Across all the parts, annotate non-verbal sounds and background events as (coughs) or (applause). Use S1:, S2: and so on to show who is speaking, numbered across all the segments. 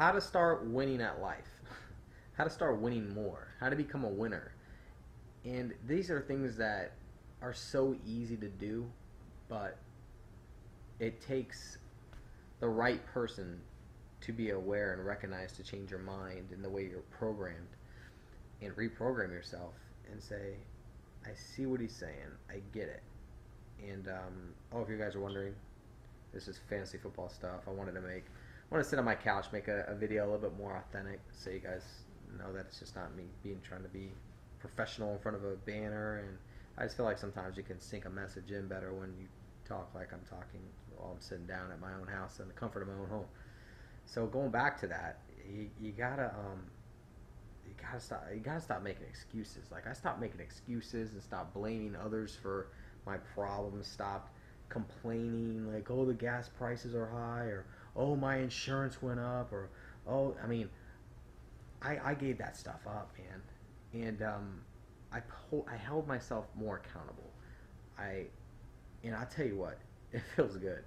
S1: how to start winning at life, how to start winning more, how to become a winner. And these are things that are so easy to do, but it takes the right person to be aware and recognize to change your mind and the way you're programmed and reprogram yourself and say, I see what he's saying. I get it. And um, oh, if you guys are wondering, this is fantasy football stuff. I wanted to make, I want to sit on my couch, make a, a video a little bit more authentic, so you guys know that it's just not me being trying to be professional in front of a banner. And I just feel like sometimes you can sink a message in better when you talk like I'm talking while I'm sitting down at my own house in the comfort of my own home. So going back to that, you, you gotta um, you gotta stop you gotta stop making excuses. Like I stopped making excuses and stop blaming others for my problems. Stopped complaining like oh the gas prices are high or oh my insurance went up or oh I mean I I gave that stuff up man and um, I I held myself more accountable. I and I tell you what (laughs) it feels good.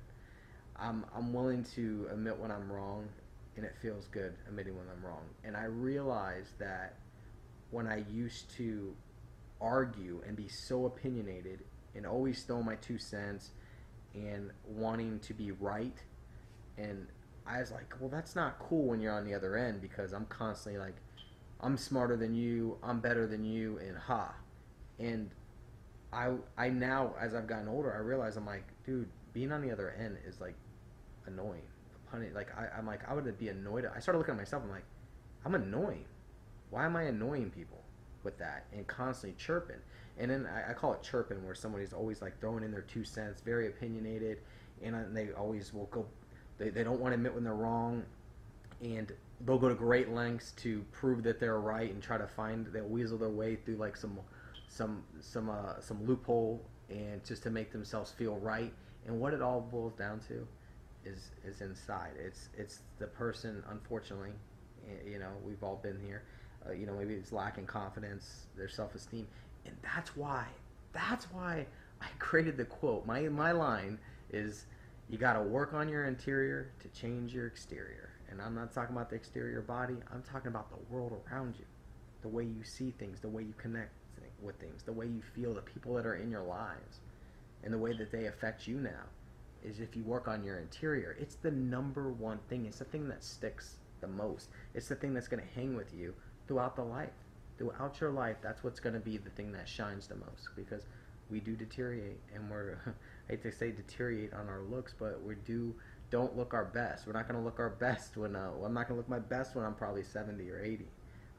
S1: I'm I'm willing to admit when I'm wrong, and it feels good admitting when I'm wrong. And I realize that when I used to argue and be so opinionated and always throw my two cents and wanting to be right, and I was like, well, that's not cool when you're on the other end because I'm constantly like, I'm smarter than you, I'm better than you, and ha. And I I now as I've gotten older, I realize I'm like, dude, being on the other end is like annoying. Like I, I'm like I would be annoyed. I started looking at myself. I'm like, I'm annoying. Why am I annoying people with that and constantly chirping? And then I, I call it chirping, where somebody's always like throwing in their two cents, very opinionated, and, and they always will go. They, they don't want to admit when they're wrong, and they'll go to great lengths to prove that they're right and try to find they'll weasel their way through like some some some uh, some loophole and just to make themselves feel right and what it all boils down to is is inside. It's it's the person. Unfortunately, you know, we've all been here. Uh, you know, maybe it's lacking confidence, their self esteem, and that's why. That's why I (laughs) created the quote. My my line is, "You got to work on your interior to change your exterior." And I'm not talking about the exterior body. I'm talking about the world around you, the way you see things, the way you connect with things, the way you feel, the people that are in your lives and the way that they affect you now is if you work on your interior. It's the number one thing. It's the thing that sticks the most. It's the thing that's going to hang with you throughout the life. Throughout your life, that's what's going to be the thing that shines the most because we do deteriorate and we're (laughs) I hate to say deteriorate on our looks, but we do don't look our best. We're not going to look our best when uh, I'm not going to look my best when I'm probably 70 or 80.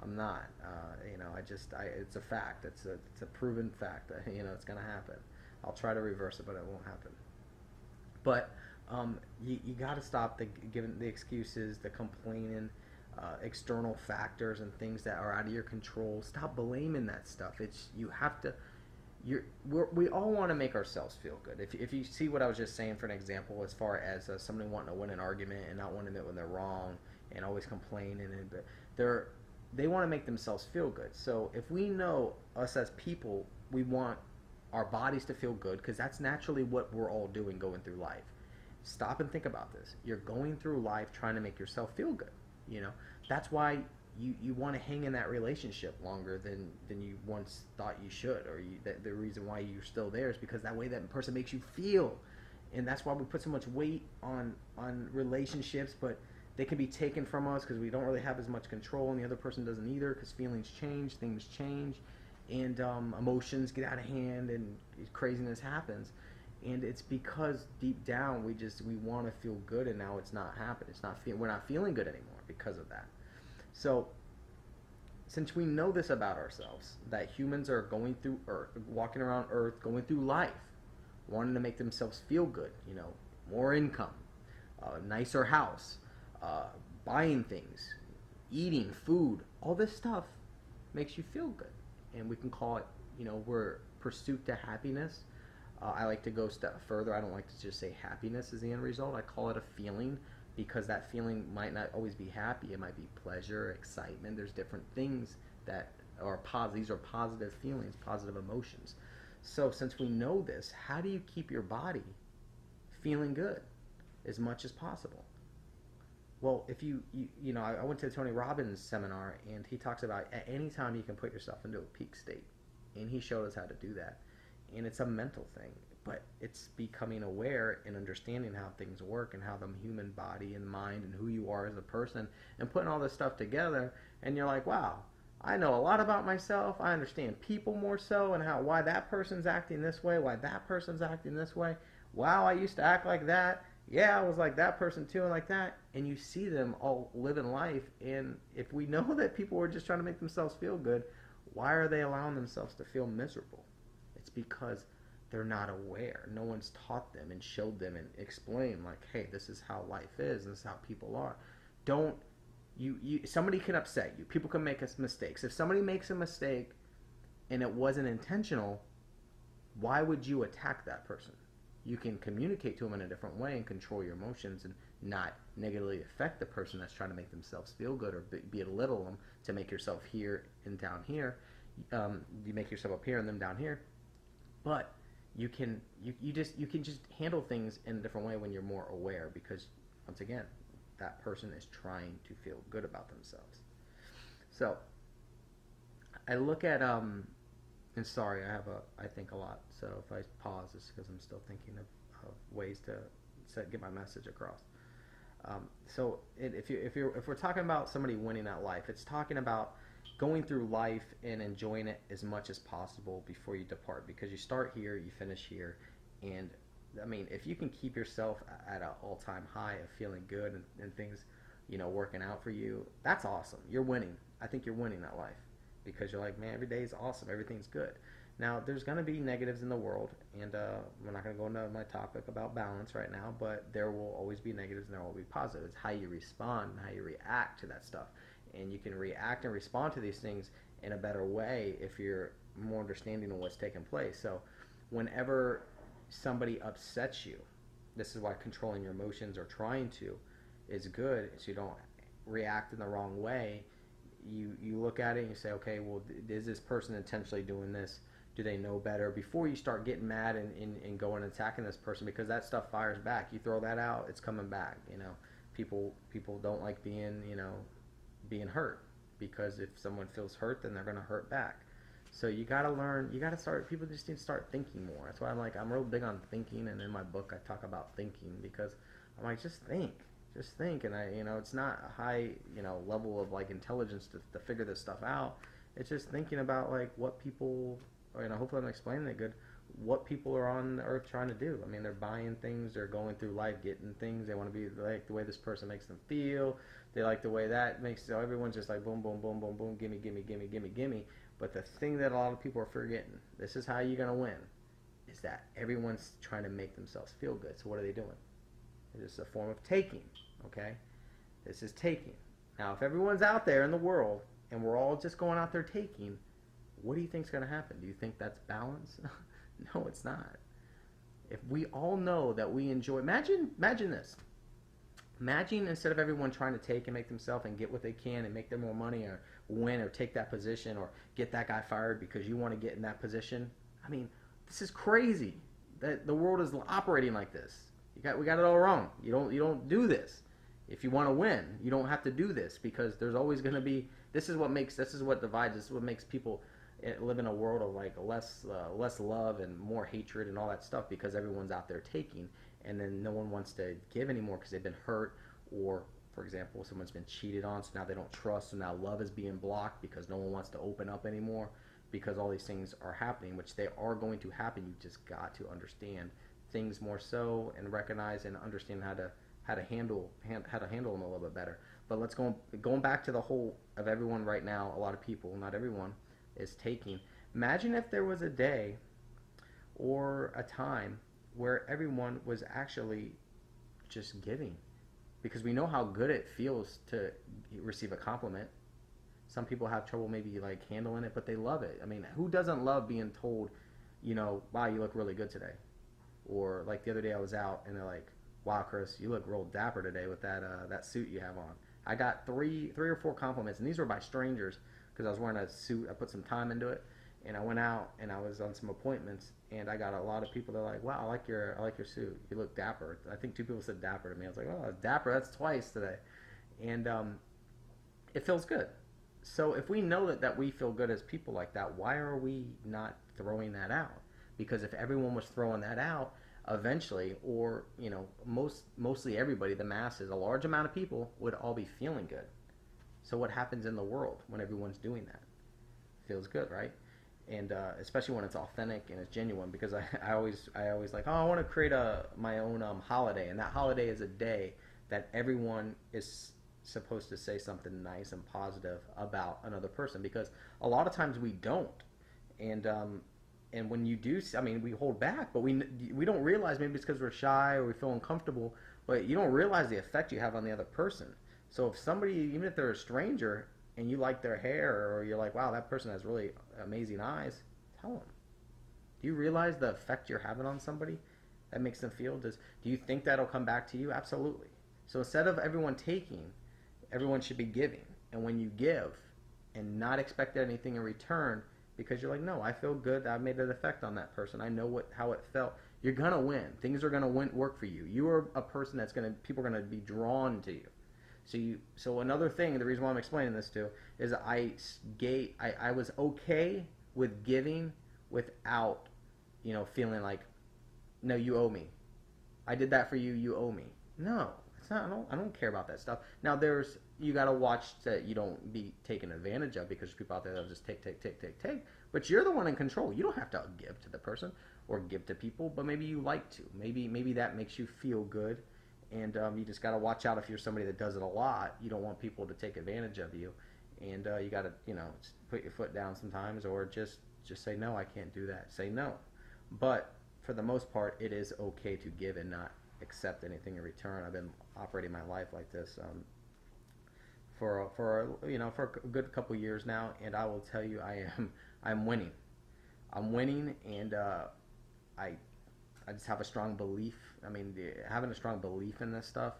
S1: I'm not. Uh, you know, I just I, it's a fact. It's a it's a proven fact. That, (laughs) you know, it's going to happen. I'll try to reverse it, but it won't happen. But um, you, you got to stop the giving the excuses, the complaining, uh, external factors, and things that are out of your control. Stop blaming that stuff. It's you have to. You're, we all want to make ourselves feel good. If, if you see what I was just saying for an example, as far as uh, somebody wanting to win an argument and not wanting to admit when they're wrong and always complaining, and they're they want to make themselves feel good. So if we know us as people, we want our bodies to feel good because that's naturally what we're all doing going through life. Stop and think about this. You're going through life trying to make yourself feel good. You know, that's why you, you want to hang in that relationship longer than, than you once thought you should, or you, the, the reason why you're still there is because that way that person makes you feel, and that's why we put so much weight on on relationships, but they can be taken from us because we don't really have as much control, and the other person doesn't either because feelings change, things change, and um, emotions get out of hand and craziness happens. And it's because deep down we just we want to feel good and now it's not happening it's not we're not feeling good anymore because of that so since we know this about ourselves that humans are going through earth walking around earth going through life wanting to make themselves feel good you know more income a nicer house uh, buying things eating food all this stuff makes you feel good and we can call it, you know, we're pursuit to happiness. Uh, I like to go step further. I don't like to just say happiness is the end result. I call it a feeling because that feeling might not always be happy. It might be pleasure, excitement. There's different things that are positive. These are positive feelings, positive emotions. So since we know this, how do you keep your body feeling good as much as possible? well, if you, you, you know, I, I went to Tony Robbins seminar and he talks about at any time you can put yourself into a peak state. And he showed us how to do that. And it's a mental thing, but it's becoming aware and understanding how things work and how the human body and mind and who you are as a person and putting all this stuff together. And you're like, wow, I know a lot about myself. I understand people more so and how why that person's acting this way, why that person's acting this way. Wow, I used to act like that yeah, I was like that person too, and like that. And you see them all living life. And if we know (laughs) that people are just trying to make themselves feel good, why are they allowing themselves to feel miserable? It's because they're not aware. No one's taught them and showed them and explained, like, hey, this is how life is, this is how people are. Don't you, you somebody can upset you. People can make us mistakes. If somebody makes a mistake and it wasn't intentional, why would you attack that person? you can communicate to them in a different way and control your emotions and not negatively affect the person that's trying to make themselves feel good or be, belittle them to make yourself here and down here. Um, you make yourself up here and them down here, but you can you, you just you can just handle things in a different way when you're more aware because once again that person is trying to feel good about themselves. So I look at um, and sorry, I have a I think a lot. So if I pause, it's because I'm still thinking of, of ways to set, get my message across. Um, so it, if you if you if we're talking about somebody winning at life, it's talking about going through life and enjoying it as much as possible before you depart. Because you start here, you finish here, and I mean, if you can keep yourself at an all-time high of feeling good and, and things, you know, working out for you, that's awesome. You're winning. I think you're winning that life because you're like, man, every day is awesome. Everything's good. Now, there's going to be negatives in the world, and uh, we're not going to go into my topic about balance right now, but there will always be negatives and there will be positives. How you respond and how you react to that stuff. And you can react and respond to these things in a better way if you're more understanding of what's taking place. So, whenever somebody upsets you, this is why controlling your emotions or trying to is good, so you don't react in the wrong way. You you look at it and you say, okay, well, is this person intentionally doing this? do they know better before you start getting mad and, and, and going and attacking this person because that stuff fires back you throw that out it's coming back you know people people don't like being you know being hurt because if someone feels hurt then they're going to hurt back. So you got to learn you got to start people just need to start thinking more. That's why i'm like i'm real big on thinking and in my book i talk about thinking because i'm like just think just think. And i you know it's not a high you know level of like intelligence to, to figure this stuff out. It's just thinking about like what people you know, hopefully I'm explaining it good, what people are on earth trying to do. I mean, they're buying things, they're going through life, getting things. They want to be like the way this person makes them feel. They like the way that makes. So everyone's just like boom, boom, boom, boom, boom, gimme, gimme, gimme, gimme, gimme. But the thing that a lot of people are forgetting, this is how you're gonna win, is that everyone's trying to make themselves feel good. So what are they doing? It's a form of taking. Okay, this is taking. Now, if everyone's out there in the world and we're all just going out there taking, what do you think is going to happen? Do you think that's balance? (laughs) no, it's not. If we all know that we enjoy, imagine, imagine this. Imagine instead of everyone trying to take and make themselves and get what they can and make them more money or win or take that position or get that guy fired because you want to get in that position. I mean, this is crazy. That the world is operating like this. You got we got it all wrong. You don't you don't do this. If you want to win, you don't have to do this because there's always going to be. This is what makes. This is what divides. This is what makes people live in a world of like less uh, less love and more hatred and all that stuff because everyone's out there taking and then no one wants to give anymore because they've been hurt or for example someone's been cheated on so now they don't trust so now love is being blocked because no one wants to open up anymore because all these things are happening which they are going to happen. You just got to understand things more so and recognize and understand how to how to handle how to handle them a little bit better. But let's go going back to the whole of everyone right now a lot of people not everyone is taking. Imagine if there was a day or a time where everyone was actually just giving. Because we know how good it feels to receive a compliment. Some people have trouble maybe like handling it, but they love it. I mean, who doesn't love being told, you know, wow, you look really good today? Or like the other day I was out and they're like, wow, Chris, you look real dapper today with that uh, that suit you have on. I got three three or four compliments, and these were by strangers because I was wearing a suit. I put some time into it, and I went out and I was on some appointments, and I got a lot of people that are like, "Wow, I like your I like your suit. You look dapper." I think two people said dapper to me. I was like, "Oh, dapper. That's twice today." and um, it feels good. So if we know that, that we feel good as people like that, why are we not throwing that out? Because if everyone was throwing that out, eventually, or you know, most mostly everybody, the masses, a large amount of people would all be feeling good. So what happens in the world when everyone's doing that? Feels good, right? And uh, especially when it's authentic and it's genuine, because I, (laughs) I always I always like, oh, I want to create a my own um, holiday, and that holiday is a day that everyone is supposed to say something nice and positive about another person because a lot of times we don't and um, and when you do i mean we hold back but we we don't realize maybe it's because we're shy or we feel uncomfortable but you don't realize the effect you have on the other person so if somebody even if they're a stranger and you like their hair or you're like wow that person has really amazing eyes tell them do you realize the effect you're having on somebody that makes them feel does do you think that'll come back to you absolutely so instead of everyone taking everyone should be giving. And when you give and not expect anything in return, because you're like, no, I feel good. I made an effect on that person. I know what how it felt. You're gonna win. Things are gonna win, work for you. You are a person that's gonna people are gonna be drawn to you. So you so another thing, the reason why I'm explaining this to is I gave I, I was okay with giving without, you know, feeling like, no, you owe me. I did that for you. You owe me. No, it's not. I don't. I don't care about that stuff. Now there's you got to watch that you don't be taken advantage of because there's people out there that'll just take, take, take, take, take. But you're the one in control. You don't have to give to the person or give to people, but maybe you like to. Maybe maybe that makes you feel good, and um, you just got to watch out if you're somebody that does it a lot. You don't want people to take advantage of you, and uh, you got to you know put your foot down sometimes, or just just say no, I can't do that. Say no, but for the most part, it is okay to give and not accept anything in return. I've been operating my life like this. Um, for for you know for a good couple years now, and I will tell you, I am (laughs) I'm winning. I'm winning, and uh, I I just have a strong belief. I mean, having a strong belief in this stuff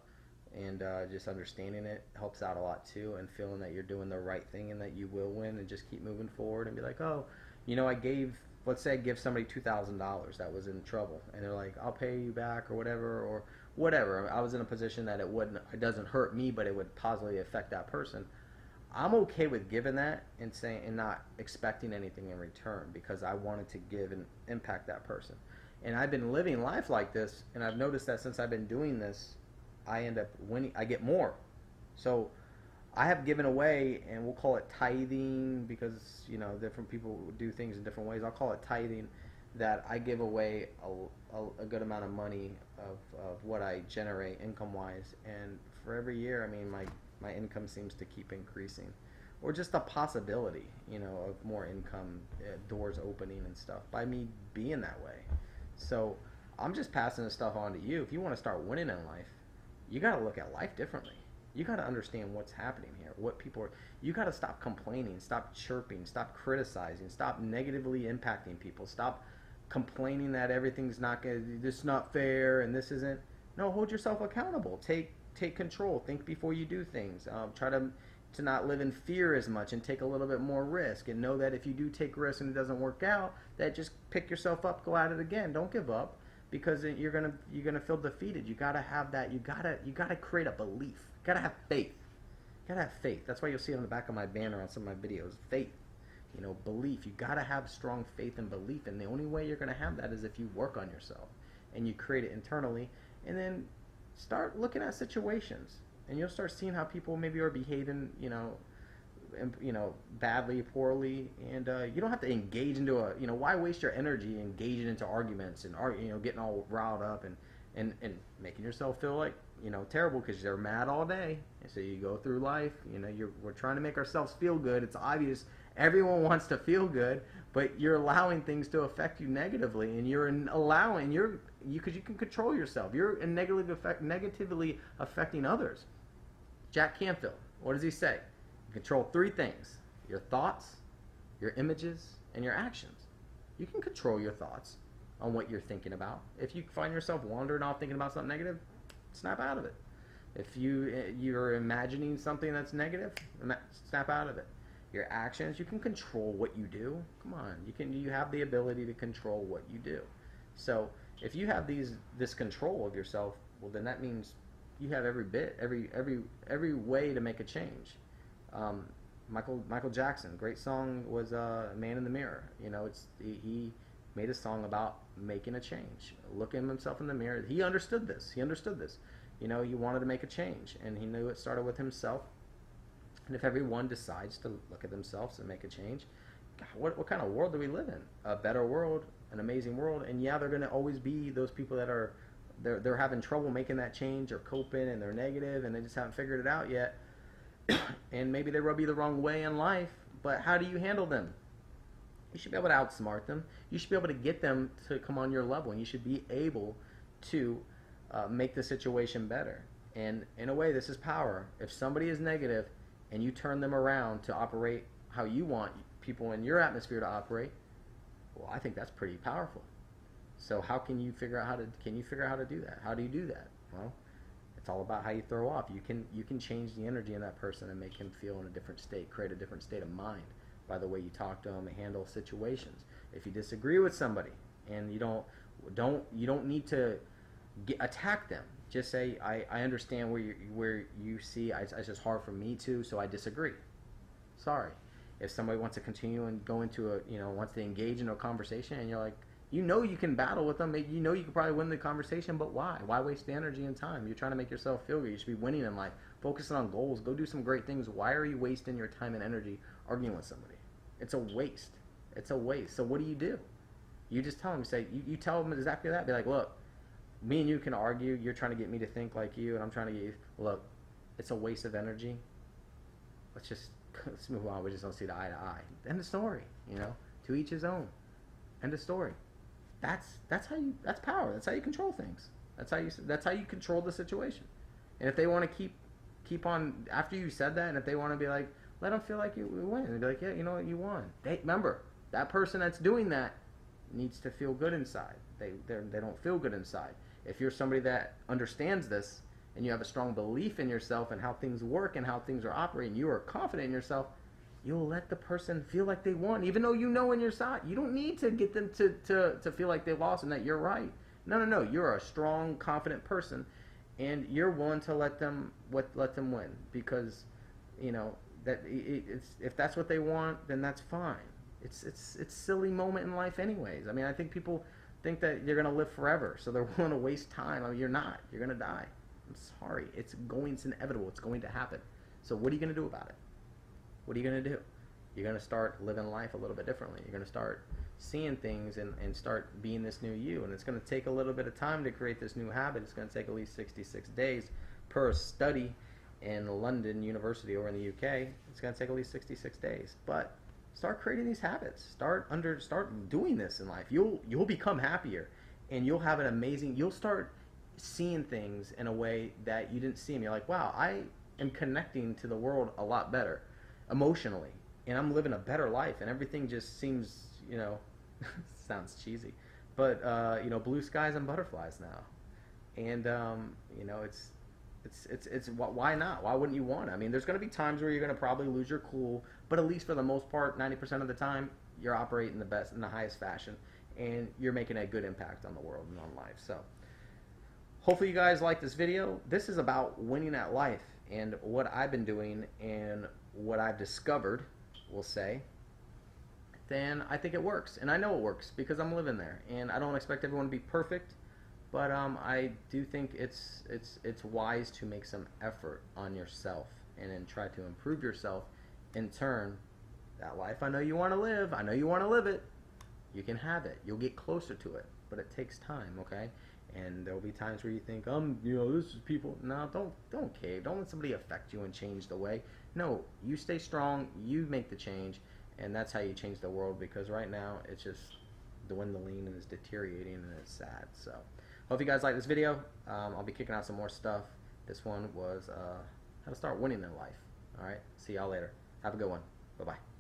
S1: and uh, just understanding it helps out a lot too, and feeling that you're doing the right thing and that you will win, and just keep moving forward and be like, oh, you know, I gave. Let's say I give somebody two thousand dollars that was in trouble, and they're like, "I'll pay you back" or whatever, or whatever. I was in a position that it wouldn't, it doesn't hurt me, but it would positively affect that person. I'm okay with giving that and saying and not expecting anything in return because I wanted to give and impact that person. And I've been living life like this, and I've noticed that since I've been doing this, I end up winning. I get more. So I have given away, and we'll call it tithing because you know different people do things in different ways. I'll call it tithing that I give away a, a, a, good amount of money of, of what I generate income wise, and for every year, I mean, my my income seems to keep increasing, or just the possibility, you know, of more income, uh, doors opening and stuff by me being that way. So I'm just passing this stuff on to you. If you want to start winning in life, you got to look at life differently. You got to understand what's happening here. What people are. You got to stop complaining. Stop chirping. Stop criticizing. Stop negatively impacting people. Stop complaining that everything's not good, this is not fair, and this isn't. No, hold yourself accountable. Take take control. Think before you do things. Um, try to to not live in fear as much and take a little bit more risk and know that if you do take risks and it doesn't work out that just pick yourself up go at it again. Don't give up because you're gonna you're gonna feel defeated. You gotta have that you gotta you gotta create a belief. You gotta have faith. You gotta have faith. That's why you'll see it on the back of my banner on some of my videos. Faith. You know, belief. You got to have strong faith and belief, and the only way you're to have that is if you work on yourself and you create it internally, and then start looking at situations, and you'll start seeing how people maybe are behaving, you know, you know, badly, poorly, and uh, you don't have to engage into a, you know, why waste your energy engaging into arguments and, you know, getting all riled up and and and making yourself feel like you know terrible because they're mad all day. And so you go through life, you know, you're we're trying to make ourselves feel good. It's obvious everyone (laughs) wants to feel good, but you're allowing things to affect you negatively, and you're allowing you're you because you can control yourself. You're negatively affect, negatively affecting others. Jack Canfield, what does he say? You control three things: your thoughts, your images, and your actions. You can control your thoughts on what you're thinking about. If you find yourself wandering off thinking about something negative, snap out of it. If you eh, you're imagining something that's negative, snap out of it your actions. You can control what you do. Come on, you can. You have the ability to control what you do. So if you have these this control of yourself, well, then that means you have every bit, every every every way to make a change. Um, Michael Michael Jackson, great song was uh, "Man in the Mirror." You know, it's he, he made a song about making a change, looking himself in the mirror. He understood this. He understood this. You know, he wanted to make a change, and he knew it started with himself. And if everyone decides to look at themselves and make a change, God, what what kind of world do we live in? A better world, an amazing world. And yeah, they're going to always be those people that are they're they're having trouble making that change or coping, and they're negative, and they just haven't figured it out yet. (coughs) and maybe they rub you the wrong way in life. But how do you handle them? You should be able to outsmart them. You should be able to get them to come on your level, and you should be able to uh, make the situation better. And in a way, this is power. If somebody is negative and you turn them around to operate how you want people in your atmosphere to operate, well, I think that's pretty powerful. So how can you figure out how to can you figure out how to do that? How do you do that? Well, it's all about how you throw off. You can you can change the energy in that person and make him feel in a different state, create a different state of mind by the way you talk to them and handle situations. If you disagree with somebody and you don't don't you don't need to get, attack them. Just say I, I understand where you where you see I, it's just hard for me to, so I disagree. Sorry. If somebody wants to continue and go into a you know wants to engage in a conversation and you're like you know you can battle with them. You know you can probably win the conversation, but why? Why waste the energy and time? You're trying to make yourself feel good. You should be winning in life. Focusing on goals. Go do some great things. Why are you wasting your time and energy arguing with somebody? It's a waste. It's a waste. So what do you do? You just tell them, say, you, you tell them exactly that. Be like, look, me and you can argue. You're trying to get me to think like you, and I'm trying to get you. Look, it's a waste of energy. Let's just (laughs) let's move on. We just don't see the eye to eye. End of story. You know, to each his own. End of story that's that's how you that's power. That's how you control things. That's how you that's how you control the situation. And if they want to keep keep on after you said that, and if they want to be like, let them feel like you win, and be like, yeah, you know what, you won. They remember that person that's doing that needs to feel good inside. They they don't feel good inside. If you're somebody that understands this and you have a strong belief in yourself and how things work and how things are operating, you are confident in yourself you'll let the person feel like they won, even though you know in your side. You don't need to get them to, to, to feel like they lost and that you're right. No, no, no. You're a strong, confident person, and you're willing to let them what let them win because, you know that it, it's if that's what they want, then that's fine. It's it's it's silly moment in life, anyways. I mean, I think people think that you're gonna live forever, so they're (laughs) willing to waste time. I mean, you're not. You're gonna die. I'm sorry. It's going. It's inevitable. It's going to happen. So what are you gonna do about it? What are you going to do? You're going to start living life a little bit differently. You're going to start seeing things and, and start being this new you. And it's going to take a little bit of time to create this new habit. It's going to take at least 66 days per study in London University or in the UK. It's going to take at least 66 days. But start creating these habits. Start under start doing this in life. You'll you'll become happier and you'll have an amazing you'll start seeing things in a way that you didn't see them. You're like, wow, I am connecting to the world a lot better emotionally, and I'm living a better life, and everything just seems, you know, (laughs) sounds cheesy, but uh, you know, blue skies and butterflies now, and um, you know, it's it's it's it's why not? Why wouldn't you want? I mean, there's going to be times where you're going to probably lose your cool, but at least for the most part, 90% of the time, you're operating the best in the highest fashion, and you're making a good impact on the world and on life. So, hopefully, you guys like this video. This is about winning at life and what I've been doing and what I've discovered, we'll say, then I think it works. And I know it works because I'm living there. And I don't expect everyone to be perfect, but um, I do think it's, it's, it's wise to make some effort on yourself and then try to improve yourself. In turn, that life I know you want to live, I know you want to live it, you can have it. You'll get closer to it, but it takes time, okay? and there'll be times where you think, um, you know, this is people. No, don't don't cave. Don't let somebody affect you and change the way. No, you stay strong. You make the change, and that's how you change the world. Because right now, it's just lean, and it's deteriorating, and it's sad. So, hope you guys like this video. Um, I'll be kicking out some more stuff. This one was uh, how to start winning in life. All right, see y'all later. Have a good one. Bye bye.